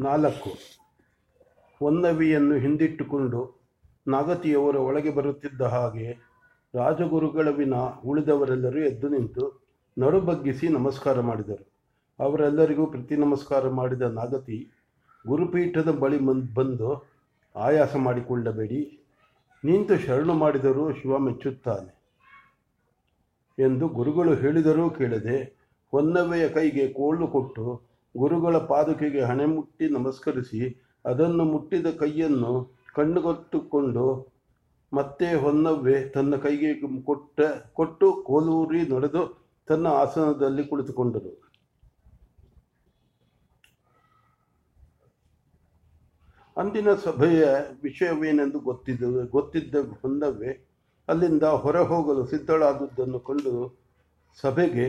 ನಾಲ್ಕು. ಹೊನ್ನವಿಯನ್ನು ಹಿಂದಿಟ್ಟುಕೊಂಡು ನಾಗತಿಯವರ ಒಳಗೆ ಬರುತ್ತಿದ್ದ ಹಾಗೆ ರಾಜಗುರುಗಳ ವಿನ ಉಳಿದವರೆಲ್ಲರೂ ಎದ್ದು ನಿಂತು ನಡುಬಗ್ಗಿಸಿ ನಮಸ್ಕಾರ ಮಾಡಿದರು. ಅವರೆಲ್ಲರಿಗೂ ಪ್ರತಿ ನಮಸ್ಕಾರ ಮಾಡಿದ ನಾಗತಿ ಗುರುಪೀಠದ ಬಳಿ ಬಂದು ಆಯಾಸ ಮಾಡಿಕೊಳ್ಳಬೇಡಿ. ನಿಂತು ಶರಣು ಮಾಡಿದರೂ ಶಿವ ಮೆಚ್ಚುತ್ತಾನೆ ಎಂದು ಗುರುಗಳು ಹೇಳಿದರೂ ಕೇಳದೆ ಹೊನ್ನವೆಯ ಕೈಗೆ ಕೋಳು ಕೊಟ್ಟು ಗುರುಗಳ ಪಾದುಕೆಗೆ ಹಣೆ ಮುಟ್ಟಿ ನಮಸ್ಕರಿಸಿ ಅದನ್ನು ಮುಟ್ಟಿದ ಕೈಯನ್ನು ಕಣ್ಣುಗೊತ್ತುಕೊಂಡು ಮತ್ತೆ ಹೊನ್ನವ್ವೆ ತನ್ನ ಕೈಗೆ ಕೊಟ್ಟ, ಕೊಟ್ಟು ಕೋಲೂರಿ ನಡೆದು ತನ್ನ ಆಸನದಲ್ಲಿ ಕುಳಿತುಕೊಂಡರು. ಅಂದಿನ ಸಭೆಯ ವಿಷಯವೇನೆಂದು ಗೊತ್ತಿದ್ದ ಗೊತ್ತಿದ್ದ ಹೊನ್ನವ್ವೆ ಅಲ್ಲಿಂದ ಹೊರ ಹೋಗಲು ಸಿದ್ಧಳಾದದ್ದನ್ನು ಕಂಡು ಸಭೆಗೆ,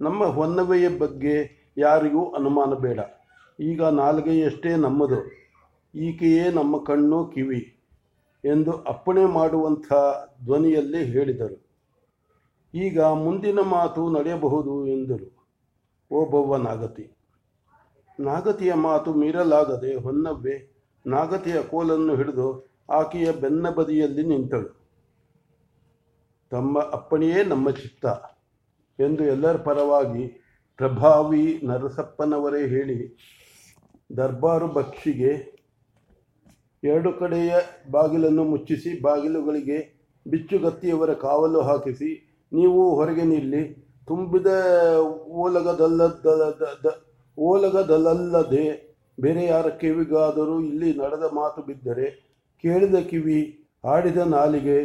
ನಮ್ಮ ಹೊನ್ನವೆಯ ಬಗ್ಗೆ ಯಾರಿಗೂ ಅನುಮಾನ ಬೇಡ. ಈಗ ನಾಲ್ಗೆಯಷ್ಟೇ ನಮ್ಮದು. ಈಕೆಯೇ ನಮ್ಮ ಕಣ್ಣು, ಕಿವಿ ಎಂದು ಅಪ್ಪಣೆ ಮಾಡುವಂಥ ಧ್ವನಿಯಲ್ಲಿ ಹೇಳಿದರು. ಈಗ ಮುಂದಿನ ಮಾತು ನಡೆಯಬಹುದು ಎಂದರು. ಓಬವ್ವ ನಾಗತಿ. ನಾಗತಿಯ ಮಾತು ಮೀರಲಾಗದೆ ಹೊನ್ನವ್ವೆ ನಾಗತಿಯ ಕೋಲನ್ನು ಹಿಡಿದು ಆಕೆಯ ಬೆನ್ನ ಬದಿಯಲ್ಲಿ ನಿಂತಳು. ತಮ್ಮ ಅಪ್ಪಣೆಯೇ ನಮ್ಮ ಚಿತ್ತ ಎಂದು ಎಲ್ಲರ ಪರವಾಗಿ ಪ್ರಭಾವಿ ನರಸಪ್ಪನವರೇ ಹೇಳಿ, ದರ್ಬಾರು ಬಕ್ಷಿಗೆ ಎರಡು ಕಡೆಯ ಬಾಗಿಲನ್ನು ಮುಚ್ಚಿಸಿ, ಬಾಗಿಲುಗಳಿಗೆ ಬಿಚ್ಚುಗತ್ತಿಯವರ ಕಾವಲು ಹಾಕಿಸಿ, ನೀವು ಹೊರಗೆ ನಿಲ್ಲಿ. ತುಂಬಿದ ಓಲಗದಲ್ಲದ, ಓಲಗದಲ್ಲದೆ ಬೇರೆ ಯಾರ ಕಿವಿಗಾದರೂ ಇಲ್ಲಿ ನಡೆದ ಮಾತು ಬಿದ್ದರೆ ಕೇಳಿದ ಕಿವಿ ಆಡಿದ ನಾಲಿಗೆ,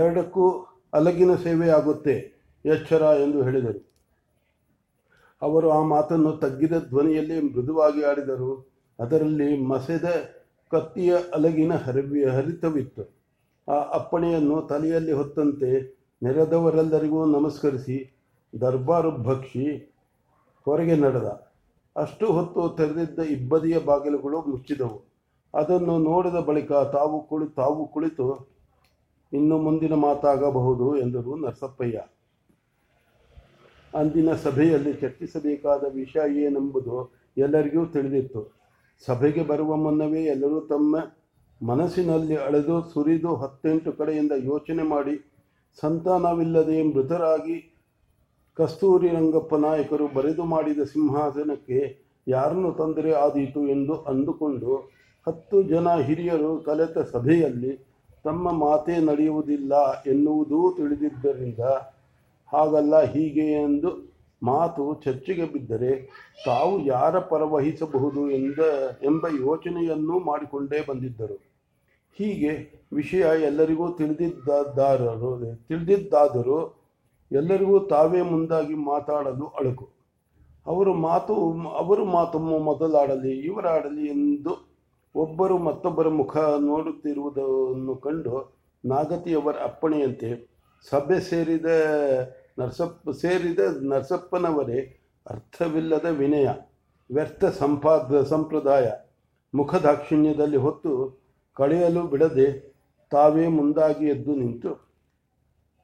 ಎರಡಕ್ಕೂ ಅಲಗಿನ ಸೇವೆ ಆಗುತ್ತೆ, ಎಚ್ಚರ ಎಂದು ಹೇಳಿದರು. ಅವರು ಆ ಮಾತನ್ನು ತಗ್ಗಿದ ಧ್ವನಿಯಲ್ಲಿ ಮೃದುವಾಗಿ ಆಡಿದರು ಅದರಲ್ಲಿ ಮಸೆದ ಕತ್ತಿಯ ಅಲಗಿನ ಹರಿವಿ, ಹರಿತವಿತ್ತು. ಆ ಅಪ್ಪಣೆಯನ್ನು ತಲೆಯಲ್ಲಿ ಹೊತ್ತಂತೆ ನೆರೆದವರೆಲ್ಲರಿಗೂ ನಮಸ್ಕರಿಸಿ ದರ್ಬಾರು ಭಕ್ಷಿ ಹೊರಗೆ ನಡೆದ. ಅಷ್ಟು ಹೊತ್ತು ತೆರೆದಿದ್ದ ಇಬ್ಬದಿಯ ಬಾಗಿಲುಗಳು ಮುಚ್ಚಿದವು. ಅದನ್ನು ನೋಡಿದ ಬಳಿಕ ತಾವು ಕುಳಿ, ತಾವು ಕುಳಿತು ಇನ್ನು ಮುಂದಿನ ಮಾತಾಗಬಹುದು ಎಂದರು ನರಸಪ್ಪಯ್ಯ. ಅಂದಿನ ಸಭೆಯಲ್ಲಿ ಚರ್ಚಿಸಬೇಕಾದ ವಿಷಯ ಏನೆಂಬುದು ಎಲ್ಲರಿಗೂ ತಿಳಿದಿತ್ತು. ಸಭೆಗೆ ಬರುವ ಮುನ್ನವೇ ಎಲ್ಲರೂ ತಮ್ಮ ಮನಸ್ಸಿನಲ್ಲಿ ಅಳೆದು ಸುರಿದು ಹತ್ತೆಂಟು ಕಡೆಯಿಂದ ಯೋಚನೆ ಮಾಡಿ, ಸಂತಾನವಿಲ್ಲದೆ ಮೃತರಾಗಿ ಕಸ್ತೂರಿ ರಂಗಪ್ಪ ನಾಯಕರು ಬರೆದು ಮಾಡಿದ ಸಿಂಹಾಸನಕ್ಕೆ ಯಾರನ್ನು ತೊಂದರೆ ಆದೀತು ಎಂದು ಅಂದುಕೊಂಡು ಹತ್ತು ಜನ ಹಿರಿಯರು ಕಲೆತ ಸಭೆಯಲ್ಲಿ ತಮ್ಮ ಮಾತೇ ನಡೆಯುವುದಿಲ್ಲ ಎನ್ನುವುದೂ ತಿಳಿದಿದ್ದರಿಂದ ಹಾಗಲ್ಲ ಹೀಗೆ ಎಂದು ಮಾತು ಚರ್ಚೆಗೆ ಬಿದ್ದರೆ ತಾವು ಯಾರ ಪರವಹಿಸಬಹುದು ಎಂದ, ಎಂಬ ಯೋಚನೆಯನ್ನೂ ಮಾಡಿಕೊಂಡೇ ಬಂದಿದ್ದರು. ಹೀಗೆ ವಿಷಯ ಎಲ್ಲರಿಗೂ ತಿಳಿದಿದ್ದಾರರು ತಿಳಿದಿದ್ದಾದರೂ ಎಲ್ಲರಿಗೂ ತಾವೇ ಮುಂದಾಗಿ ಮಾತಾಡಲು ಅಳುಕು. ಅವರು ಮಾತು ಅವರು ಮಾತು ಮೊದಲಾಡಲಿ, ಇವರಾಡಲಿ ಎಂದು ಒಬ್ಬರು ಮತ್ತೊಬ್ಬರ ಮುಖ ನೋಡುತ್ತಿರುವುದನ್ನು ಕಂಡು ನಾಗತಿಯವರ ಅಪ್ಪಣೆಯಂತೆ ಸಭೆ ಸೇರಿದ ನರಸಪ್ಪ, ಸೇರಿದ ನರಸಪ್ಪನವರೇ ಅರ್ಥವಿಲ್ಲದ ವಿನಯ, ವ್ಯರ್ಥ ಸಂಪಾದ, ಸಂಪ್ರದಾಯ ಮುಖದಾಕ್ಷಿಣ್ಯದಲ್ಲಿ ಹೊತ್ತು ಕಳೆಯಲು ಬಿಡದೆ ತಾವೇ ಮುಂದಾಗಿ ಎದ್ದು ನಿಂತು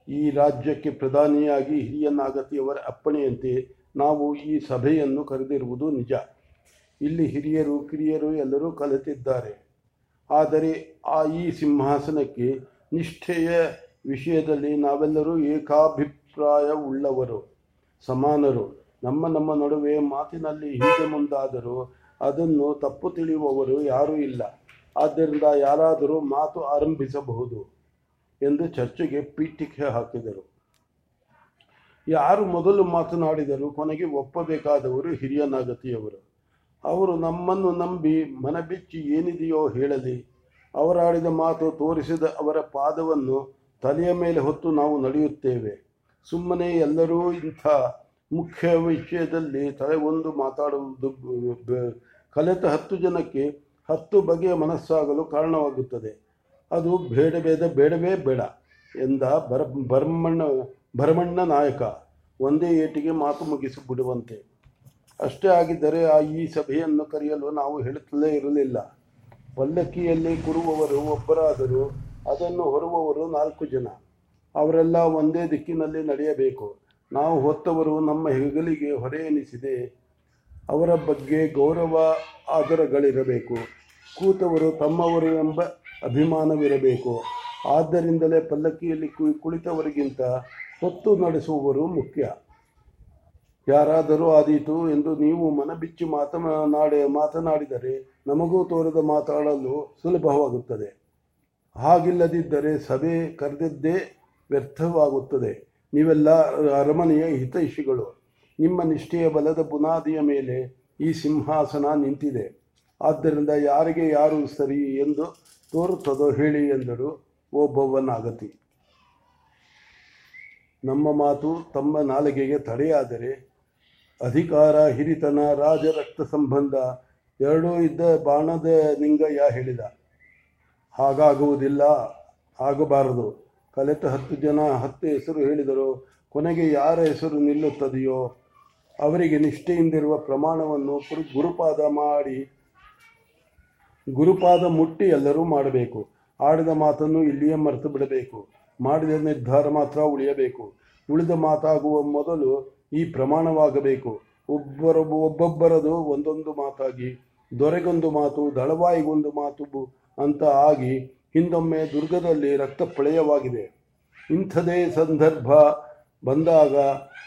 ಈ ರಾಜ್ಯಕ್ಕೆ ಪ್ರಧಾನಿಯಾಗಿ ಹಿರಿಯ ನಾಗತಿಯವರ ಅಪ್ಪಣೆಯಂತೆ ನಾವು ಈ ಸಭೆಯನ್ನು ಕರೆದಿರುವುದು ನಿಜ. ಇಲ್ಲಿ ಹಿರಿಯರು, ಕಿರಿಯರು ಎಲ್ಲರೂ ಕಲಿತಿದ್ದಾರೆ. ಆದರೆ ಆ ಈ ಸಿಂಹಾಸನಕ್ಕೆ ನಿಷ್ಠೆಯ ವಿಷಯದಲ್ಲಿ ನಾವೆಲ್ಲರೂ ಏಕಾಭಿಪ್ರಾಯ ಉಳ್ಳವರು, ಸಮಾನರು. ನಮ್ಮ ನಮ್ಮ ನಡುವೆ ಮಾತಿನಲ್ಲಿ ಹಿಂದೆ ಮುಂದಾದರೂ ಅದನ್ನು ತಪ್ಪು ತಿಳಿಯುವವರು ಯಾರೂ ಇಲ್ಲ. ಆದ್ದರಿಂದ ಯಾರಾದರೂ ಮಾತು ಆರಂಭಿಸಬಹುದು ಎಂದು ಚರ್ಚೆಗೆ ಪೀಠಿಕೆ ಹಾಕಿದರು. ಯಾರು ಮೊದಲು ಮಾತನಾಡಿದರು ಕೊನೆಗೆ ಒಪ್ಪಬೇಕಾದವರು ಹಿರಿಯ ನಾಗತಿಯವರು. ಅವರು ನಮ್ಮನ್ನು ನಂಬಿ ಮನಬಿಚ್ಚಿ ಏನಿದೆಯೋ ಹೇಳಲಿ. ಅವರಾಡಿದ ಮಾತು ತೋರಿಸಿದ ಅವರ ಪಾದವನ್ನು ತಲೆಯ ಮೇಲೆ ಹೊತ್ತು ನಾವು ನಡೆಯುತ್ತೇವೆ. ಸುಮ್ಮನೆ ಎಲ್ಲರೂ ಇಂಥ ಮುಖ್ಯ ವಿಷಯದಲ್ಲಿ ತಲೆ ಒಂದು ಮಾತಾಡುವುದು ಕಲಿತ ಹತ್ತು ಜನಕ್ಕೆ ಹತ್ತು ಬಗೆಯ ಮನಸ್ಸಾಗಲು ಕಾರಣವಾಗುತ್ತದೆ. ಅದು ಬೇಡ ಬೇಡ ಬೇಡವೇ ಬೇಡ ಎಂದ ಬರ ಭರಮಣ್ಣ ಭರಮಣ್ಣ ನಾಯಕ ಒಂದೇ ಏಟಿಗೆ ಮಾತು ಮುಗಿಸಿ ಬಿಡುವಂತೆ ಅಷ್ಟೇ ಆಗಿದ್ದರೆ ಆ ಈ ಸಭೆಯನ್ನು ಕರೆಯಲು ನಾವು ಹೇಳುತ್ತಲೇ ಇರಲಿಲ್ಲ. ಪಲ್ಲಕ್ಕಿಯಲ್ಲಿ ಕೂರುವವರು ಒಬ್ಬರಾದರೂ ಅದನ್ನು ಹೊರುವವರು ನಾಲ್ಕು ಜನ. ಅವರೆಲ್ಲ ಒಂದೇ ದಿಕ್ಕಿನಲ್ಲಿ ನಡೆಯಬೇಕು. ನಾವು ಹೊತ್ತವರು ನಮ್ಮ ಹೆಗಲಿಗೆ ಹೊರೆ ಎನಿಸಿದೆ. ಅವರ ಬಗ್ಗೆ ಗೌರವ ಆದರಗಳಿರಬೇಕು. ಕೂತವರು ತಮ್ಮವರು ಎಂಬ ಅಭಿಮಾನವಿರಬೇಕು. ಆದ್ದರಿಂದಲೇ ಪಲ್ಲಕ್ಕಿಯಲ್ಲಿ ಕುಳಿತವರಿಗಿಂತ ಹೊತ್ತು ನಡೆಸುವವರು ಮುಖ್ಯ. ಯಾರಾದರೂ ಆದೀತು ಎಂದು ನೀವು ಮನಬಿಚ್ಚಿ ಮಾತನಾಡಿ ಮಾತನಾಡಿದರೆ ನಮಗೂ ತೋರದ ಮಾತಾಡಲು ಸುಲಭವಾಗುತ್ತದೆ. ಹಾಗಿಲ್ಲದಿದ್ದರೆ ಸಭೆ ಕರೆದದ್ದೇ ವ್ಯರ್ಥವಾಗುತ್ತದೆ. ನೀವೆಲ್ಲ ಅರಮನೆಯ ಹಿತೈಷಿಗಳು. ನಿಮ್ಮ ನಿಷ್ಠೆಯ ಬಲದ ಬುನಾದಿಯ ಮೇಲೆ ಈ ಸಿಂಹಾಸನ ನಿಂತಿದೆ. ಆದ್ದರಿಂದ ಯಾರಿಗೆ ಯಾರು ಸರಿ ಎಂದು ತೋರುತ್ತದೋ ಹೇಳಿ ಎಂದರು ಒಬ್ಬೊಬ್ಬನಾಗತಿ ನಮ್ಮ ಮಾತು ತಮ್ಮ ನಾಲಿಗೆಗೆ ತಡೆಯಾದರೆ ಅಧಿಕಾರ, ಹಿರಿತನ, ರಾಜರಕ್ತ ಸಂಬಂಧ ಎರಡೂ ಇದ್ದ ಬಾಣದ ನಿಂಗಯ್ಯ ಹೇಳಿದ. ಹಾಗಾಗುವುದಿಲ್ಲ ಆಗಬಾರದು ಕಲೆತ ಹತ್ತು ಜನ ಹತ್ತು ಹೆಸರು ಹೇಳಿದರು ಕೊನೆಗೆ ಯಾರ ಹೆಸರು ನಿಲ್ಲುತ್ತದೆಯೋ ಅವರಿಗೆ ನಿಷ್ಠೆಯಿಂದಿರುವ ಪ್ರಮಾಣವನ್ನು ಗುರುಪಾದ ಮಾಡಿ, ಗುರುಪಾದ ಮುಟ್ಟಿ ಎಲ್ಲರೂ ಮಾಡಬೇಕು. ಆಡಿದ ಮಾತನ್ನು ಇಲ್ಲಿಯೇ ಮರೆತು ಬಿಡಬೇಕು. ಮಾಡಿದ ನಿರ್ಧಾರ ಮಾತ್ರ ಉಳಿಯಬೇಕು. ಉಳಿದ ಮಾತಾಗುವ ಮೊದಲು ಈ ಪ್ರಮಾಣವಾಗಬೇಕು. ಒಬ್ಬರ ಒಬ್ಬೊಬ್ಬರದು ಒಂದೊಂದು ಮಾತಾಗಿ, ದೊರೆಗೊಂದು ಮಾತು, ದಳವಾಯಿಗೊಂದು ಮಾತು ಅಂತ ಆಗಿ ಹಿಂದೊಮ್ಮೆ ದುರ್ಗದಲ್ಲಿ ರಕ್ತ ಪ್ರಳಯವಾಗಿದೆ. ಇಂಥದೇ ಸಂದರ್ಭ ಬಂದಾಗ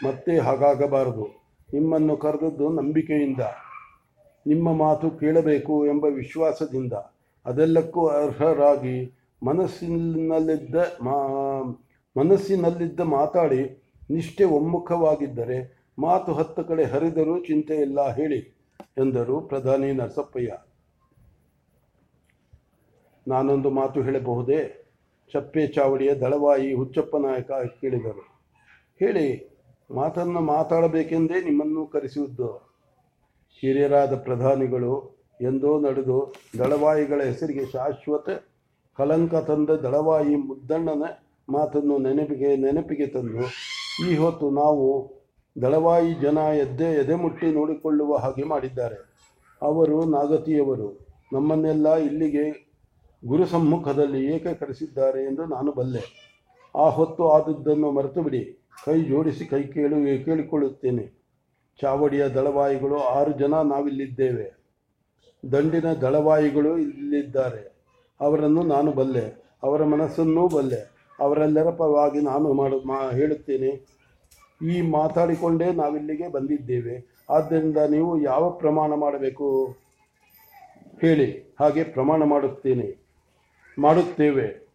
ಮತ್ತೆ ಹಾಗಾಗಬಾರದು. ನಿಮ್ಮನ್ನು ಕರೆದದ್ದು ನಂಬಿಕೆಯಿಂದ. ನಿಮ್ಮ ಮಾತು ಕೇಳಬೇಕು ಎಂಬ ವಿಶ್ವಾಸದಿಂದ. ಅದೆಲ್ಲಕ್ಕೂ ಅರ್ಹರಾಗಿ ಮನಸ್ಸಿನಲ್ಲಿದ್ದ ಮಾ, ಮನಸ್ಸಿನಲ್ಲಿದ್ದ ಮಾತಾಡಿ, ನಿಷ್ಠೆ ಒಮ್ಮುಖವಾಗಿದ್ದರೆ ಮಾತು ಹತ್ತು ಕಡೆ ಹರಿದರೂ ಚಿಂತೆ ಇಲ್ಲ ಹೇಳಿ, ಎಂದರು ಪ್ರಧಾನಿ ನರಸಪ್ಪಯ್ಯ. ನಾನೊಂದು ಮಾತು ಹೇಳಬಹುದೇ? ಚಪ್ಪೆ ಚಾವಡಿಯ ದಳವಾಯಿ ಹುಚ್ಚಪ್ಪ ನಾಯಕ ಕೇಳಿದರು. ಹೇಳಿ, ಮಾತನ್ನು ಮಾತಾಡಬೇಕೆಂದೇ ನಿಮ್ಮನ್ನು ಕರೆಸಿದ್ದು. ಹಿರಿಯರಾದ ಪ್ರಧಾನಿಗಳು ಎಂದೋ ನಡೆದು ದಳವಾಯಿಗಳ ಹೆಸರಿಗೆ ಶಾಶ್ವತ ಕಲಂಕ ತಂದ ದಳವಾಯಿ ಮುದ್ದಣ್ಣನ ಮಾತನ್ನು ನೆನಪಿಗೆ ನೆನಪಿಗೆ ತಂದು, ಈ ಹೊತ್ತು ನಾವು ದಳವಾಯಿ ಜನ ಎದ್ದೆ ಎದೆಮುಟ್ಟಿ ನೋಡಿಕೊಳ್ಳುವ ಹಾಗೆ ಮಾಡಿದ್ದಾರೆ. ಅವರು ನಾಗತಿಯವರು. ನಮ್ಮನ್ನೆಲ್ಲ ಇಲ್ಲಿಗೆ ಗುರು ಸಮ್ಮುಖದಲ್ಲಿ ಏಕೆ ಕರೆಸಿದ್ದಾರೆ ಎಂದು ನಾನು ಬಲ್ಲೆ. ಆ ಹೊತ್ತು ಆದದ್ದನ್ನು ಮರೆತು ಬಿಡಿ ಕೈ ಜೋಡಿಸಿ ಕೈ ಕೇಳು ಕೇಳಿಕೊಳ್ಳುತ್ತೇನೆ. ಚಾವಡಿಯ ದಳವಾಯಿಗಳು ಆರು ಜನ ನಾವಿಲ್ಲಿದ್ದೇವೆ. ದಂಡಿನ ದಳವಾಯಿಗಳು ಇಲ್ಲಿದ್ದಾರೆ. ಅವರನ್ನು ನಾನು ಬಲ್ಲೆ. ಅವರ ಮನಸ್ಸನ್ನೂ ಬಲ್ಲೆ. ಅವರೆಲ್ಲರ ಪರವಾಗಿ ನಾನು ಮಾಡು, ಮಾ, ಹೇಳುತ್ತೇನೆ. ಈ ಮಾತಾಡಿಕೊಂಡೇ ನಾವಿಲ್ಲಿಗೆ ಬಂದಿದ್ದೇವೆ. ಆದ್ದರಿಂದ ನೀವು ಯಾವ ಪ್ರಮಾಣ ಮಾಡಬೇಕು? ಹೇಳಿ. ಹಾಗೆ ಪ್ರಮಾಣ ಮಾಡುತ್ತೇನೆ. ಮಾಡುತ್ತೇವೆ.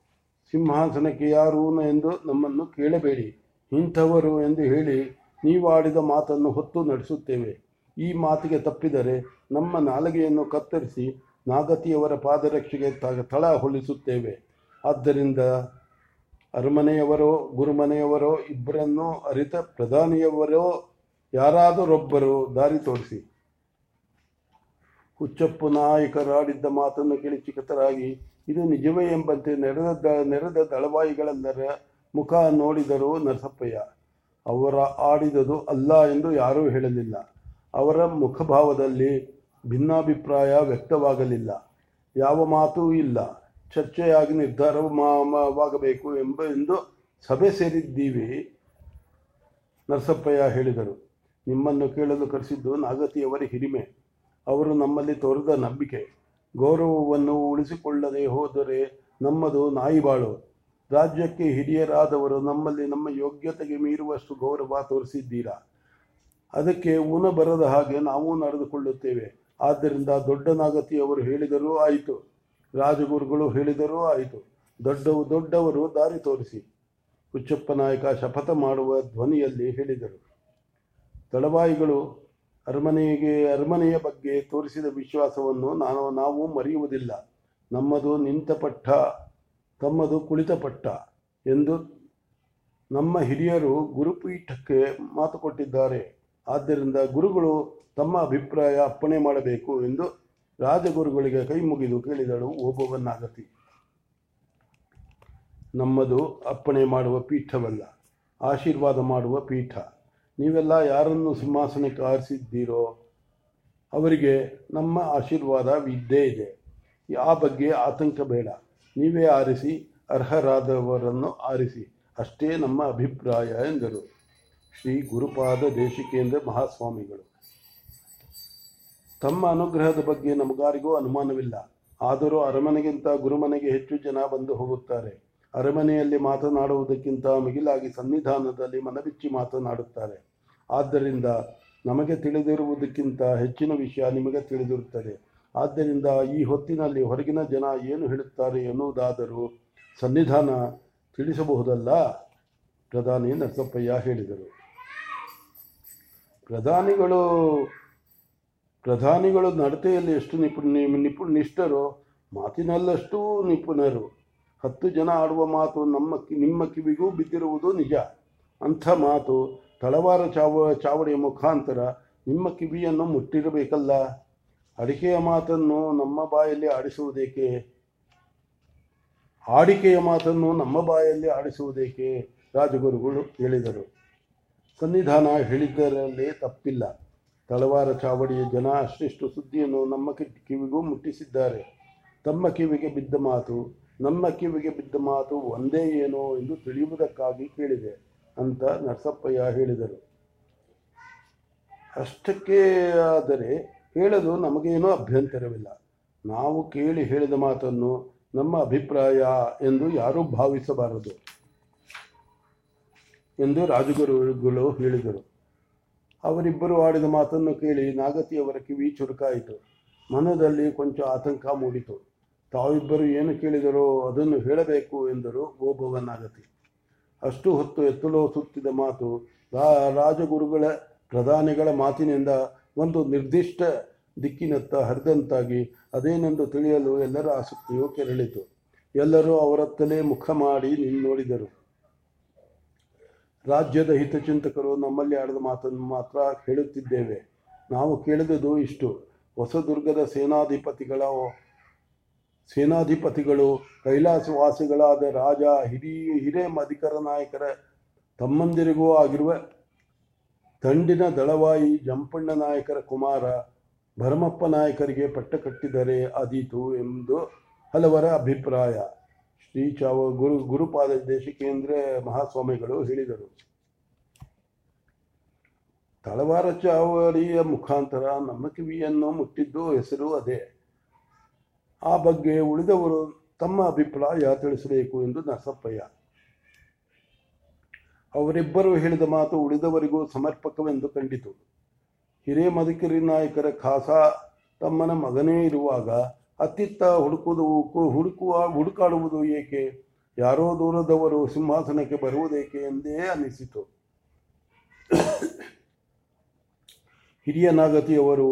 ಸಿಂಹಾಸನಕ್ಕೆ ಯಾರು ಎಂದು ನಮ್ಮನ್ನು ಕೇಳಬೇಡಿ. ಇಂಥವರು ಎಂದು ಹೇಳಿ ನೀವು ಆಡಿದ ಮಾತನ್ನು ಹೊತ್ತು ನಡೆಸುತ್ತೇವೆ. ಈ ಮಾತಿಗೆ ತಪ್ಪಿದರೆ ನಮ್ಮ ನಾಲಿಗೆಯನ್ನು ಕತ್ತರಿಸಿ ನಾಗತಿಯವರ ಪಾದರಕ್ಷೆಗೆ ತಳ ಹೊಲಿಸುತ್ತೇವೆ. ಆದ್ದರಿಂದ ಅರಮನೆಯವರೋ, ಗುರುಮನೆಯವರೋ, ಇಬ್ಬರನ್ನೋ ಅರಿತ ಪ್ರಧಾನಿಯವರೋ, ಯಾರಾದರೊಬ್ಬರು ದಾರಿ ತೋರಿಸಿ. ಹುಚ್ಚಪ್ಪು ನಾಯಕರಾಡಿದ್ದ ಮಾತನ್ನು ಕೇಳಿ ಚಿಕ್ಕತರಾಗಿ ಇದು ನಿಜವೇ ಎಂಬಂತೆ ನೆರೆದ ನೆರೆದ ದಳವಾಯಿಗಳೆಲ್ಲರ ಮುಖ ನೋಡಿದರು ನರಸಪ್ಪಯ್ಯ. ಅವರ ಆಡಿದದು ಅಲ್ಲ ಎಂದು ಯಾರೂ ಹೇಳಲಿಲ್ಲ. ಅವರ ಮುಖಭಾವದಲ್ಲಿ ಭಿನ್ನಾಭಿಪ್ರಾಯ ವ್ಯಕ್ತವಾಗಲಿಲ್ಲ. ಯಾವ ಮಾತೂ ಇಲ್ಲ. ಚರ್ಚೆಯಾಗಿ ನಿರ್ಧಾರವಾಗಬೇಕು ಎಂಬ, ಎಂದು ಸಭೆ ಸೇರಿದ್ದೀವಿ, ನರಸಪ್ಪಯ್ಯ ಹೇಳಿದರು. ನಿಮ್ಮನ್ನು ಕೇಳಲು ಕರೆಸಿದ್ದು ನಾಗತಿಯವರ ಹಿರಿಮೆ ಅವರು ನಮ್ಮಲ್ಲಿ ತೋರಿದ ನಂಬಿಕೆ. ಗೌರವವನ್ನು ಉಳಿಸಿಕೊಳ್ಳದೆ ಹೋದರೆ ನಮ್ಮದು ನಾಯಿಬಾಳು ರಾಜ್ಯಕ್ಕೆ ಹಿರಿಯರಾದವರು ನಮ್ಮಲ್ಲಿ ನಮ್ಮ ಯೋಗ್ಯತೆಗೆ ಮೀರುವಷ್ಟು ಗೌರವ ತೋರಿಸಿದ್ದೀರಾ? ಅದಕ್ಕೆ ಊನ ಬರದ ಹಾಗೆ ನಾವು ನಡೆದುಕೊಳ್ಳುತ್ತೇವೆ. ಆದ್ದರಿಂದ ದೊಡ್ಡ ನಾಗತಿಯವರು ಹೇಳಿದರೂ ಆಯಿತು. ರಾಜಗುರುಗಳು ಹೇಳಿದರೂ ಆಯಿತು. ದೊಡ್ಡವು ದೊಡ್ಡವರು ದಾರಿ ತೋರಿಸಿ. ಹುಚ್ಚಪ್ಪ ನಾಯಕ ಶಪಥ ಮಾಡುವ ಧ್ವನಿಯಲ್ಲಿ ಹೇಳಿದರು. ತಳವಾಯಿಗಳು ಅರಮನೆಗೆ, ಅರಮನೆಯ ಬಗ್ಗೆ ತೋರಿಸಿದ ವಿಶ್ವಾಸವನ್ನು ನಾನು, ನಾವು ಮರೆಯುವುದಿಲ್ಲ. ನಮ್ಮದು ನಿಂತ ಪಟ್ಟ, ತಮ್ಮದು ಕುಳಿತ ಪಟ್ಟ ಎಂದು ನಮ್ಮ ಹಿರಿಯರು ಗುರುಪೀಠಕ್ಕೆ ಮಾತು ಕೊಟ್ಟಿದ್ದಾರೆ. ಆದ್ದರಿಂದ ಗುರುಗಳು ತಮ್ಮ ಅಭಿಪ್ರಾಯ ಅಪ್ಪಣೆ ಮಾಡಬೇಕು ಎಂದು ರಾಜಗುರುಗಳಿಗೆ ಕೈ ಮುಗಿದು ಕೇಳಿದಳು ಓಬವನ್ನಾಗತಿ ನಮ್ಮದು ಅಪ್ಪಣೆ ಮಾಡುವ ಪೀಠವಲ್ಲ, ಆಶೀರ್ವಾದ ಮಾಡುವ ಪೀಠ. ನೀವೆಲ್ಲ ಯಾರನ್ನು ಸಿಂಹಾಸನಕ್ಕೆ ಆರಿಸಿದ್ದೀರೋ ಅವರಿಗೆ ನಮ್ಮ ಆಶೀರ್ವಾದ ಇದ್ದೇ ಇದೆ. ಆ ಬಗ್ಗೆ ಆತಂಕ ಬೇಡ. ನೀವೇ ಆರಿಸಿ, ಅರ್ಹರಾದವರನ್ನು ಆರಿಸಿ. ಅಷ್ಟೇ ನಮ್ಮ ಅಭಿಪ್ರಾಯ ಎಂದರು. ಶ್ರೀ ಗುರುಪಾದ ದೇಶಿಕೇಂದ್ರ ಮಹಾಸ್ವಾಮಿಗಳು. ತಮ್ಮ ಅನುಗ್ರಹದ ಬಗ್ಗೆ ನಮಗಾರಿಗೂ ಅನುಮಾನವಿಲ್ಲ. ಆದರೂ ಅರಮನೆಗಿಂತ ಗುರುಮನೆಗೆ ಹೆಚ್ಚು ಜನ ಬಂದು ಹೋಗುತ್ತಾರೆ. ಅರಮನೆಯಲ್ಲಿ ಮಾತನಾಡುವುದಕ್ಕಿಂತ ಮಿಗಿಲಾಗಿ ಸನ್ನಿಧಾನದಲ್ಲಿ ಮನಬಿಚ್ಚಿ ಮಾತನಾಡುತ್ತಾರೆ. ಆದ್ದರಿಂದ ನಮಗೆ ತಿಳಿದಿರುವುದಕ್ಕಿಂತ ಹೆಚ್ಚಿನ ವಿಷಯ ನಿಮಗೆ ತಿಳಿದಿರುತ್ತದೆ. ಆದ್ದರಿಂದ ಈ ಹೊತ್ತಿನಲ್ಲಿ ಹೊರಗಿನ ಜನ ಏನು ಹೇಳುತ್ತಾರೆ ಎನ್ನುವುದಾದರೂ ಸನ್ನಿಧಾನ ತಿಳಿಸಬಹುದಲ್ಲ? ಪ್ರಧಾನಿ ನರಸಪ್ಪಯ್ಯ ಹೇಳಿದರು. ಪ್ರಧಾನಿಗಳು ಪ್ರಧಾನಿಗಳು ನಡತೆಯಲ್ಲಿ ಎಷ್ಟು ನಿಪುಣ ನಿಪುಣ ನಿಷ್ಠರೋ ಮಾತಿನಲ್ಲಷ್ಟೂ ನಿಪುಣರು. ಹತ್ತು ಜನ ಆಡುವ ಮಾತು ನಮ್ಮ, ನಿಮ್ಮ ಕಿವಿಗೂ ಬಿದ್ದಿರುವುದು ನಿಜ. ಅಂಥ ಮಾತು ತಳವಾರ ಚಾವ ಚಾವಡಿಯ ಮುಖಾಂತರ ನಿಮ್ಮ ಕಿವಿಯನ್ನು ಮುಟ್ಟಿರಬೇಕಲ್ಲ? ಅಡಿಕೆಯ ಮಾತನ್ನು ನಮ್ಮ ಬಾಯಲ್ಲಿ ಆಡಿಸುವುದೇಕೆ? ಆಡಿಕೆಯ ಮಾತನ್ನು ನಮ್ಮ ಬಾಯಲ್ಲಿ ಆಡಿಸುವುದೇಕೆ? ರಾಜಗುರುಗಳು ಹೇಳಿದರು. ಸನ್ನಿಧಾನ ಹೇಳಿದ್ದರಲ್ಲಿ ತಪ್ಪಿಲ್ಲ. ತಳವಾರ ಚಾವಡಿಯ ಜನ ಅಷ್ಟಿಷ್ಟು ಸುದ್ದಿಯನ್ನು ನಮ್ಮ ಕಿವಿಗೂ ಮುಟ್ಟಿಸಿದ್ದಾರೆ. ತಮ್ಮ ಕಿವಿಗೆ ಬಿದ್ದ ಮಾತು, ನಮ್ಮ ಕಿವಿಗೆ ಬಿದ್ದ ಮಾತು ಒಂದೇ ಏನೋ ಎಂದು ತಿಳಿಯುವುದಕ್ಕಾಗಿ ಕೇಳಿದೆ. ಅಂತ ನರಸಪ್ಪಯ್ಯ ಹೇಳಿದರು. ಅಷ್ಟಕ್ಕೆ ಆದರೆ ಹೇಳಲು ನಮಗೇನೂ ಅಭ್ಯಂತರವಿಲ್ಲ. ನಾವು ಕೇಳಿ ಹೇಳಿದ ಮಾತನ್ನು ನಮ್ಮ ಅಭಿಪ್ರಾಯ ಎಂದು ಯಾರೂ ಭಾವಿಸಬಾರದು ಎಂದು ರಾಜಗುರುಗಳು ಹೇಳಿದರು. ಅವರಿಬ್ಬರು ಆಡಿದ ಮಾತನ್ನು ಕೇಳಿ ನಾಗತಿಯವರ ಕಿವಿ ಚುರುಕಾಯಿತು. ಮನದಲ್ಲಿ ಕೊಂಚ ಆತಂಕ ಮೂಡಿತು. ತಾವಿಬ್ಬರು ಏನು ಕೇಳಿದರೋ ಅದನ್ನು ಹೇಳಬೇಕು ಎಂದರು ನಾಗತಿ ಅಷ್ಟು ಹೊತ್ತು ಎತ್ತಲೋ ಸುತ್ತಿದ ಮಾತು ರಾಜಗುರುಗಳ ಪ್ರಧಾನಿಗಳ ಮಾತಿನಿಂದ ಒಂದು ನಿರ್ದಿಷ್ಟ ದಿಕ್ಕಿನತ್ತ ಹರಿದಂತಾಗಿ ಅದೇನೆಂದು ತಿಳಿಯಲು ಎಲ್ಲರ ಆಸಕ್ತಿಯು ಕೆರಳಿತು. ಎಲ್ಲರೂ ಅವರತ್ತಲೇ ಮುಖ ಮಾಡಿ ನೋಡಿದರು ರಾಜ್ಯದ ಹಿತಚಿಂತಕರು ನಮ್ಮಲ್ಲಿ ಆಡಿದ ಮಾತನ್ನು ಮಾತ್ರ ಹೇಳುತ್ತಿದ್ದೇವೆ. ನಾವು ಕೇಳಿದುದು ಇಷ್ಟು. ಹೊಸದುರ್ಗದ ಸೇನಾಧಿಪತಿಗಳ ಸೇನಾಧಿಪತಿಗಳು, ಕೈಲಾಸವಾಸಿಗಳಾದ ರಾಜ, ಹಿರಿಯ ಹಿರೇ ಮಧಿಕರ ನಾಯಕರ ತಮ್ಮಂದಿರಿಗೂ ಆಗಿರುವ ತಂಡಿನ ದಳವಾಯಿ ಜಂಪಣ್ಣ ನಾಯಕರ ಕುಮಾರ ಭರಮಪ್ಪ ನಾಯಕರಿಗೆ ಪಟ್ಟ ಕಟ್ಟಿದರೆ ಅದೀತು ಎಂದು ಹಲವರ ಅಭಿಪ್ರಾಯ. ಶ್ರೀ ಚಾವ, ಗುರು, ಗುರುಪಾದ ದೇಶಿಕೇಂದ್ರ ಮಹಾಸ್ವಾಮಿಗಳು ಹೇಳಿದರು. ತಳವಾರ ಚಾವಳಿಯ ಮುಖಾಂತರ ನಮ್ಮ ಕಿವಿಯನ್ನು ಮುಟ್ಟಿದ್ದು ಹೆಸರು ಅದೇ. ಆ ಬಗ್ಗೆ ಉಳಿದವರು ತಮ್ಮ ಅಭಿಪ್ರಾಯ ತಿಳಿಸಬೇಕು ಎಂದು ನರಸಪ್ಪಯ್ಯ. ಅವರಿಬ್ಬರು ಹೇಳಿದ ಮಾತು ಉಳಿದವರಿಗೂ ಸಮರ್ಪಕವೆಂದು ಕಂಡಿತು. ಹಿರೇ ಮಧುಕಿರಿ ನಾಯಕರ ಖಾಸ ತಮ್ಮನ ಮಗನೇ ಇರುವಾಗ ಅತ್ತಿತ್ತ ಹುಡುಕುವುದು, ಹುಡುಕುವ, ಹುಡುಕಾಡುವುದು ಏಕೆ? ಯಾರೋ ದೂರದವರು ಸಿಂಹಾಸನಕ್ಕೆ ಬರುವುದೇಕೆ ಎಂದೇ ಅನಿಸಿತು ಹಿರಿಯ ನಾಗತಿಯವರು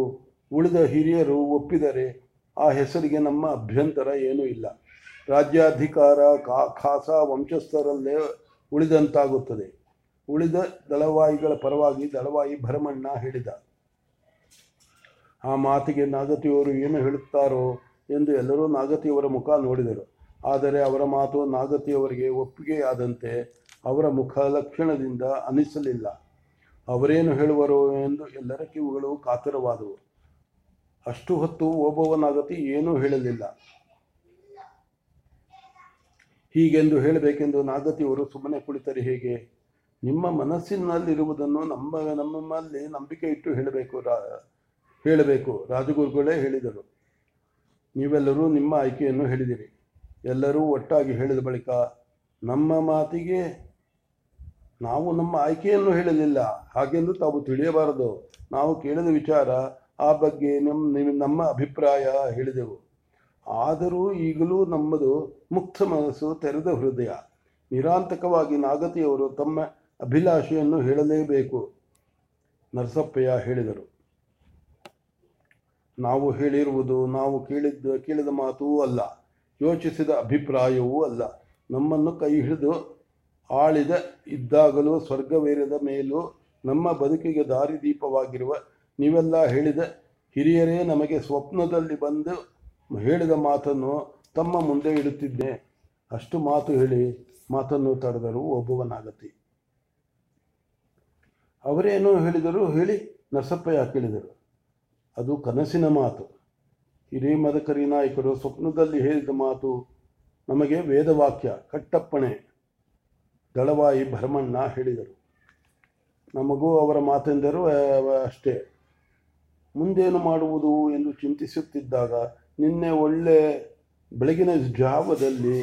ಉಳಿದ ಹಿರಿಯರು ಒಪ್ಪಿದರೆ ಆ ಹೆಸರಿಗೆ ನಮ್ಮ ಅಭ್ಯಂತರ ಏನೂ ಇಲ್ಲ. ರಾಜ್ಯಾಧಿಕಾರ ಕಾ, ಖಾಸ ವಂಶಸ್ಥರಲ್ಲೇ ಉಳಿದಂತಾಗುತ್ತದೆ. ಉಳಿದ ದಳವಾಯಿಗಳ ಪರವಾಗಿ ದಳವಾಯಿ ಭರಮಣ್ಣ ಹೇಳಿದ. ಆ ಮಾತಿಗೆ ನಾಗತಿಯವರು ಏನು ಹೇಳುತ್ತಾರೋ ಎಂದು ಎಲ್ಲರೂ ನಾಗತಿಯವರ ಮುಖ ನೋಡಿದರು. ಆದರೆ ಅವರ ಮಾತು ನಾಗತಿಯವರಿಗೆ ಒಪ್ಪಿಗೆಯಾದಂತೆ ಅವರ ಮುಖ ಲಕ್ಷಣದಿಂದ ಅನಿಸಲಿಲ್ಲ. ಅವರೇನು ಹೇಳುವರು ಎಂದು ಎಲ್ಲರ ಕಿವುಗಳು ಕಾತರವಾದವು. ಅಷ್ಟು ಹೊತ್ತು ಓಬವ್ವ ನಾಗತಿ ಏನೂ ಹೇಳಲಿಲ್ಲ. ಹೀಗೆಂದು ಹೇಳಬೇಕೆಂದು ನಾಗತಿಯವರು ಸುಮ್ಮನೆ ಕುಳಿತರೆ ಹೇಗೆ? ನಿಮ್ಮ ಮನಸ್ಸಿನಲ್ಲಿರುವುದನ್ನು ನಮ್ಮ ನಮ್ಮಲ್ಲಿ ನಂಬಿಕೆ ಇಟ್ಟು ಹೇಳಬೇಕು ರಾ, ಹೇಳಬೇಕು, ರಾಜಗುರುಗಳೇ ಹೇಳಿದರು. ನೀವೆಲ್ಲರೂ ನಿಮ್ಮ ಆಯ್ಕೆಯನ್ನು ಹೇಳಿದಿರಿ. ಎಲ್ಲರೂ ಒಟ್ಟಾಗಿ ಹೇಳಿದ ಬಳಿಕ, ನಮ್ಮ ಮಾತಿಗೆ ನಾವು ನಮ್ಮ ಆಯ್ಕೆಯನ್ನು ಹೇಳಲಿಲ್ಲ. ಹಾಗೆಂದು ತಾವು ತಿಳಿಯಬಾರದು. ನಾವು ಕೇಳಿದ ವಿಚಾರ ಆ ಬಗ್ಗೆ ನಮ್ಮ ನಿಮ್ಮ- ನಮ್ಮ ಅಭಿಪ್ರಾಯ ಹೇಳಿದೆವು. ಆದರೂ ಈಗಲೂ ನಮ್ಮದು ಮುಕ್ತ ಮನಸ್ಸು ತೆರೆದ ಹೃದಯ. ನಿರಾಂತಕವಾಗಿ ನಾಗತಿಯವರು ತಮ್ಮ ಅಭಿಲಾಷೆಯನ್ನು ಹೇಳಲೇಬೇಕು, ನರಸಪ್ಪಯ್ಯ ಹೇಳಿದರು. ನಾವು ಹೇಳಿರುವುದು, ನಾವು ಕೇಳಿದ್ದ, ಕೇಳಿದ ಮಾತೂ ಅಲ್ಲ, ಯೋಚಿಸಿದ ಅಭಿಪ್ರಾಯವೂ ಅಲ್ಲ. ನಮ್ಮನ್ನು ಕೈ ಹಿಡಿದು ಆಳಿದ, ಇದ್ದಾಗಲೂ ಸ್ವರ್ಗವೇರದ ಮೇಲೂ ನಮ್ಮ ಬದುಕಿಗೆ ದಾರಿದೀಪವಾಗಿರುವ ನೀವೆಲ್ಲ ಹೇಳಿದ ಹಿರಿಯರೇ ನಮಗೆ ಸ್ವಪ್ನದಲ್ಲಿ ಬಂದು ಹೇಳಿದ ಮಾತನ್ನು ತಮ್ಮ ಮುಂದೆ ಇಡುತ್ತಿದ್ದೆ. ಅಷ್ಟು ಮಾತು ಹೇಳಿ ಮಾತನ್ನು ತಡೆದರು ಒಬ್ಬವನಾಗತಿ. ಅವರೇನೋ ಹೇಳಿದರು? ಹೇಳಿ, ನರಸಪ್ಪಯ್ಯ ಕೇಳಿದರು. ಅದು ಕನಸಿನ ಮಾತು. ಹಿರಿಯ ಮದಕರಿ ನಾಯಕರು ಸ್ವಪ್ನದಲ್ಲಿ ಹೇಳಿದ ಮಾತು ನಮಗೆ ವೇದವಾಕ್ಯ, ಕಟ್ಟಪ್ಪಣೆ, ದಳವಾಯಿ ಭರಮಣ್ಣ ಹೇಳಿದರು. ನಮಗೂ ಅವರ ಮಾತೆಂದರು ಅಷ್ಟೇ. ಮುಂದೇನು ಮಾಡುವುದು ಎಂದು ಚಿಂತಿಸುತ್ತಿದ್ದಾಗ ನಿನ್ನೆ ಒಳ್ಳೆ ಬೆಳಗಿನ ಜಾವದಲ್ಲಿ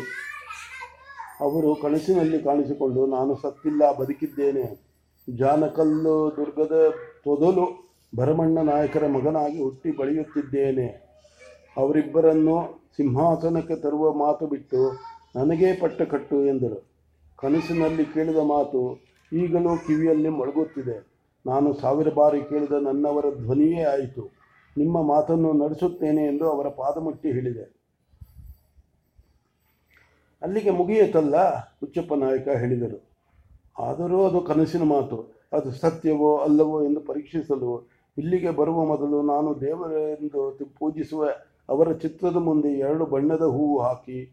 ಅವರು ಕನಸಿನಲ್ಲಿ ಕಾಣಿಸಿಕೊಂಡು, ನಾನು ಸತ್ತಿಲ್ಲ, ಬದುಕಿದ್ದೇನೆ. ಜಾನಕಲ್ಲು ದುರ್ಗದ ತೊದಲು ಭರಮಣ್ಣ ನಾಯಕರ ಮಗನಾಗಿ ಹುಟ್ಟಿ ಬೆಳೆಯುತ್ತಿದ್ದೇನೆ. ಅವರಿಬ್ಬರನ್ನು ಸಿಂಹಾಸನಕ್ಕೆ ತರುವ ಮಾತು ಬಿಟ್ಟು ನನಗೇ ಪಟ್ಟ ಕಟ್ಟು ಎಂದರು. ಕನಸಿನಲ್ಲಿ ಕೇಳಿದ ಮಾತು ಈಗಲೂ ಕಿವಿಯಲ್ಲಿ ಮೊಳಗುತ್ತಿದೆ. ನಾನು ಸಾವಿರ ಬಾರಿ ಕೇಳಿದ ನನ್ನವರ ಧ್ವನಿಯೇ ಆಯಿತು. ನಿಮ್ಮ ಮಾತನ್ನು ನಡೆಸುತ್ತೇನೆ ಎಂದು ಅವರ ಪಾದಮುಟ್ಟಿ ಹೇಳಿದೆ. ಅಲ್ಲಿಗೆ ಮುಗಿಯಿತಲ್ಲ ಹುಚ್ಚಪ್ಪ ನಾಯಕ ಹೇಳಿದರು. ಆದರೂ ಅದು ಕನಸಿನ ಮಾತು. ಅದು ಸತ್ಯವೋ ಅಲ್ಲವೋ ಎಂದು ಪರೀಕ್ಷಿಸಲು. ಇಲ್ಲಿಗೆ ಬರುವ ಮೊದಲು ನಾನು ದೇವರೆಂದು ಪೂಜಿಸುವ ಅವರ ಚಿತ್ರದ ಮುಂದೆ ಎರಡು ಬಣ್ಣದ ಹೂವು ಹಾಕಿ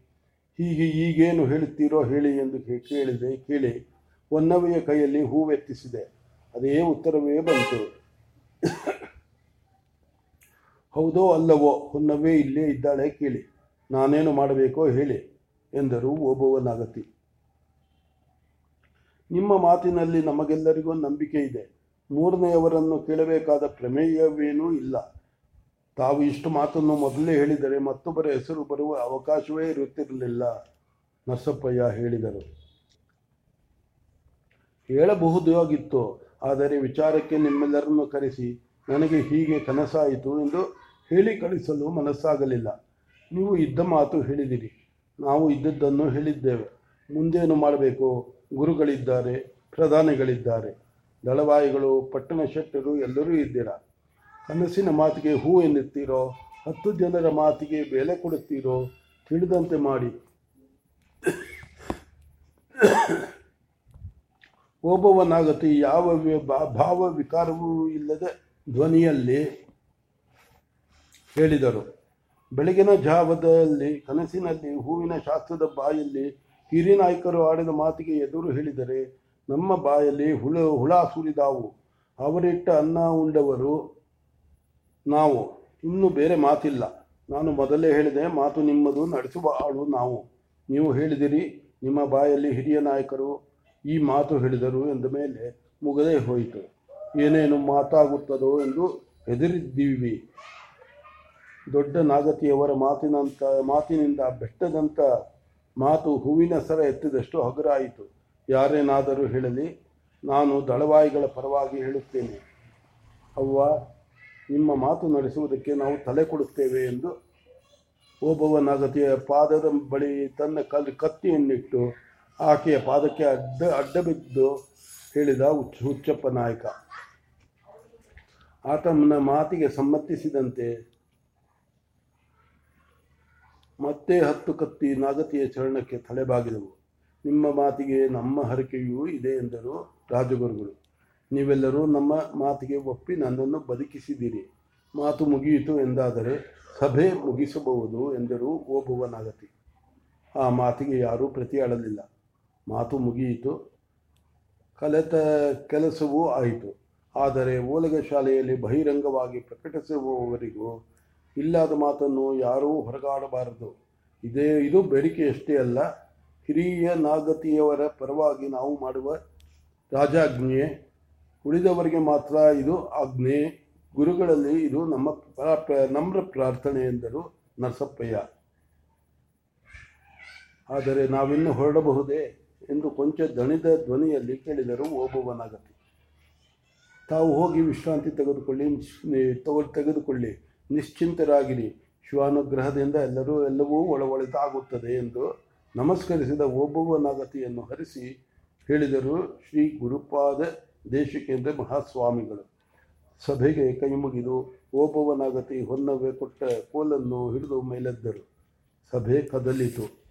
ಹೀಗೆ ಈಗೇನು ಹೇಳುತ್ತೀರೋ ಹೇಳಿ ಎಂದು ಕೇಳಿದೆ, ಕೇಳಿ. ಹೊನ್ನವೆಯ ಕೈಯಲ್ಲಿ ಹೂವೆತ್ತಿಸಿದೆ. ಅದೇ ಉತ್ತರವೇ ಬಂತು. ಹೌದೋ ಅಲ್ಲವೋ, ಹೊನ್ನವೇ ಇಲ್ಲೇ ಇದ್ದಾಳೆ ಕೇಳಿ. ನಾನೇನು ಮಾಡಬೇಕೋ ಹೇಳಿ, ಎಂದರು ಓಬವ್ವನಾಗತಿ. ನಿಮ್ಮ ಮಾತಿನಲ್ಲಿ ನಮಗೆಲ್ಲರಿಗೂ ನಂಬಿಕೆ ಇದೆ. ಮೂರನೆಯವರನ್ನು ಕೇಳಬೇಕಾದ ಪ್ರಮೇಯವೇನೂ ಇಲ್ಲ. ತಾವು ಇಷ್ಟು ಮಾತನ್ನು ಮೊದಲೇ ಹೇಳಿದರೆ ಮತ್ತೊಬ್ಬರ ಹೆಸರು ಬರುವ ಅವಕಾಶವೇ ಇರುತ್ತಿರಲಿಲ್ಲ, ನರಸಪ್ಪಯ್ಯ ಹೇಳಿದರು. ಹೇಳಬಹುದಾಗಿತ್ತು ಆದರೆ ವಿಚಾರಕ್ಕೆ ನಿಮ್ಮೆಲ್ಲರನ್ನು ಕರೆಸಿ, ನನಗೆ ಹೀಗೆ ಕನಸಾಯಿತು ಎಂದು ಹೇಳಿ ಕಳಿಸಲು ಮನಸ್ಸಾಗಲಿಲ್ಲ. ನೀವು ಇದ್ದ ಮಾತು ಹೇಳಿದಿರಿ. ನಾವು ಇದ್ದದ್ದನ್ನು ಹೇಳಿದ್ದೇವೆ. ಮುಂದೇನು ಮಾಡಬೇಕು? ಗುರುಗಳಿದ್ದಾರೆ, ಪ್ರಧಾನಿಗಳಿದ್ದಾರೆ. ದಳವಾಯಿಗಳು, ಪಟ್ಟಣ ಶೆಟ್ಟರು, ಎಲ್ಲರೂ ಇದ್ದೀರಾ? ಕನಸಿನ ಮಾತಿಗೆ ಹೂ ಎನ್ನುತ್ತೀರೋ? ಹತ್ತು ಜನರ ಮಾತಿಗೆ ಬೆಲೆ ಕೊಡುತ್ತೀರೋ? ತಿಳಿದಂತೆ ಮಾಡಿ. ಓಬವ್ವನಾಗತಿ ಯಾವ ಭಾವ ವಿಕಾರವೂ ಇಲ್ಲದೆ ಧ್ವನಿಯಲ್ಲಿ ಹೇಳಿದರು. ಬೆಳಗಿನ ಜಾವದಲ್ಲಿ, ಕನಸಿನಲ್ಲಿ, ಹೂವಿನ ಶಾಸ್ತ್ರದ ಬಾಯಲ್ಲಿ ಹಿರಿನಾಯಕರು ಆಡಿದ ಮಾತಿಗೆ ಎದುರು ಹೇಳಿದರೆ, ನಮ್ಮ ಬಾಯಲ್ಲಿ ಹುಳ ಹುಳ ಸುರಿದಾವು. ಅವರಿಟ್ಟ ಅನ್ನ ಉಂಡವರು ನಾವು. ಇನ್ನು ಬೇರೆ ಮಾತಿಲ್ಲ. ನಾನು ಮೊದಲೇ ಹೇಳಿದೆ, ಮಾತು ನಿಮ್ಮದು, ನಡೆಸುವ ಆಳು ನಾವು. ನೀವು ಹೇಳಿದಿರಿ, ನಿಮ್ಮ ಬಾಯಲ್ಲಿ ಹಿರಿಯ ನಾಯಕರು ಈ ಮಾತು ಹೇಳಿದರು ಎಂದ ಮೇಲೆ ಮುಗದೇ ಹೋಯಿತು. ಏನೇನು ಮಾತಾಗುತ್ತದೋ ಎಂದು ಹೆದರಿದ್ದೀವಿ. ದೊಡ್ಡ ನಾಗತಿಯವರ ಮಾತಿನಂತ, ಮಾತಿನಿಂದ ಬೆಟ್ಟದಂತ ಮಾತು ಹೂವಿನ ಸರ ಎತ್ತಿದಷ್ಟು ಹಗುರಾಯಿತು. ಯಾರೇನಾದರೂ ಹೇಳಲಿ, ನಾನು ದಳವಾಯಿಗಳ ಪರವಾಗಿ ಹೇಳುತ್ತೇನೆ. ಅವ್ವ, ನಿಮ್ಮ ಮಾತು ನಡೆಸುವುದಕ್ಕೆ ನಾವು ತಲೆ ಕೊಡುತ್ತೇವೆ ಎಂದು ಓಬವ್ವ ನಾಗತಿಯ ಪಾದದ ಬಳಿ ತನ್ನ ಕಲ್, ಕತ್ತಿಯನ್ನಿಟ್ಟು ಆಕೆಯ ಪಾದಕ್ಕೆ ಅಡ್ಡ ಅಡ್ಡ ಬಿದ್ದು ಹೇಳಿದ ಹುಚ್ಚ, ಹುಚ್ಚಪ್ಪ ನಾಯಕ. ಆತನ ಮಾತಿಗೆ ಸಮ್ಮತಿಸಿದಂತೆ ಮತ್ತೆ ಹತ್ತು ಕತ್ತಿ ನಾಗತಿಯ ಚರಣಕ್ಕೆ ತಲೆಬಾಗಿದವು. ನಿಮ್ಮ ಮಾತಿಗೆ ನಮ್ಮ ಹರಕೆಯೂ ಇದೆ ಎಂದರು ರಾಜಗುರುಗಳು. ನೀವೆಲ್ಲರೂ ನಮ್ಮ ಮಾತಿಗೆ ಒಪ್ಪಿ ನನ್ನನ್ನು ಬದುಕಿಸಿದ್ದೀರಿ. ಮಾತು ಮುಗಿಯಿತು ಎಂದಾದರೆ ಸಭೆ ಮುಗಿಸಬಹುದು ಎಂದರು ಓಬವ್ವ ನಾಗತಿ. ಆ ಮಾತಿಗೆ ಯಾರೂ ಪ್ರತಿಯಾಡಲಿಲ್ಲ. ಮಾತು ಮುಗಿಯಿತು. ಕಲೆತ ಕೆಲಸವೂ ಆಯಿತು. ಆದರೆ ಓಲಗ ಶಾಲೆಯಲ್ಲಿ ಬಹಿರಂಗವಾಗಿ ಪ್ರಕಟಿಸುವವರಿಗೂ ಇಲ್ಲದ ಮಾತನ್ನು ಯಾರೂ ಹೊರಗಾಡಬಾರದು. ಇದೇ, ಇದು ಬೇಡಿಕೆಯಷ್ಟೇ ಅಲ್ಲ. ಹಿರಿಯ ನಾಗತಿಯವರ ಪರವಾಗಿ ನಾವು ಮಾಡುವ ರಾಜಾಜ್ಞೆ. ಉಳಿದವರಿಗೆ ಮಾತ್ರ ಇದು ಆಜ್ಞೆ. ಗುರುಗಳಲ್ಲಿ ಇದು ನಮ್ಮ ನಮ್ರ ಪ್ರಾರ್ಥನೆ ಎಂದರು ನರಸಪ್ಪಯ್ಯ. ಆದರೆ ನಾವಿನ್ನು ಹೊರಡಬಹುದೇ? ಎಂದು ಕೊಂಚ ದಣಿದ ಧ್ವನಿಯಲ್ಲಿ ಕೇಳಿದರು ಓಬವ್ವನಾಗತಿ ತಾವು ಹೋಗಿ ವಿಶ್ರಾಂತಿ ತೆಗೆದುಕೊಳ್ಳಿ ತೆಗೆದುಕೊಳ್ಳಿ, ನಿಶ್ಚಿಂತರಾಗಿರಿ. ಶಿವಾನುಗ್ರಹದಿಂದ ಎಲ್ಲರೂ, ಎಲ್ಲವೂ ಒಳ ಒಳಿತಾಗುತ್ತದೆ ಎಂದು ನಮಸ್ಕರಿಸಿದ ಓಬವ್ವನಾಗತಿಯನ್ನು ಹರಿಸಿ ಹೇಳಿದರು ಶ್ರೀ ಗುರುಪಾದ ದೇಶಿಕೇಂದ್ರ ಮಹಾಸ್ವಾಮಿಗಳು. ಸಭೆಗೆ ಕೈ ಮುಗಿದು ಓಬವ್ವನಾಗತಿ ಹೊನ್ನವೆ ಕೊಟ್ಟ ಕೋಲನ್ನು ಹಿಡಿದು ಮೇಲೆದ್ದರು. ಸಭೆ ಕದಲಿತು.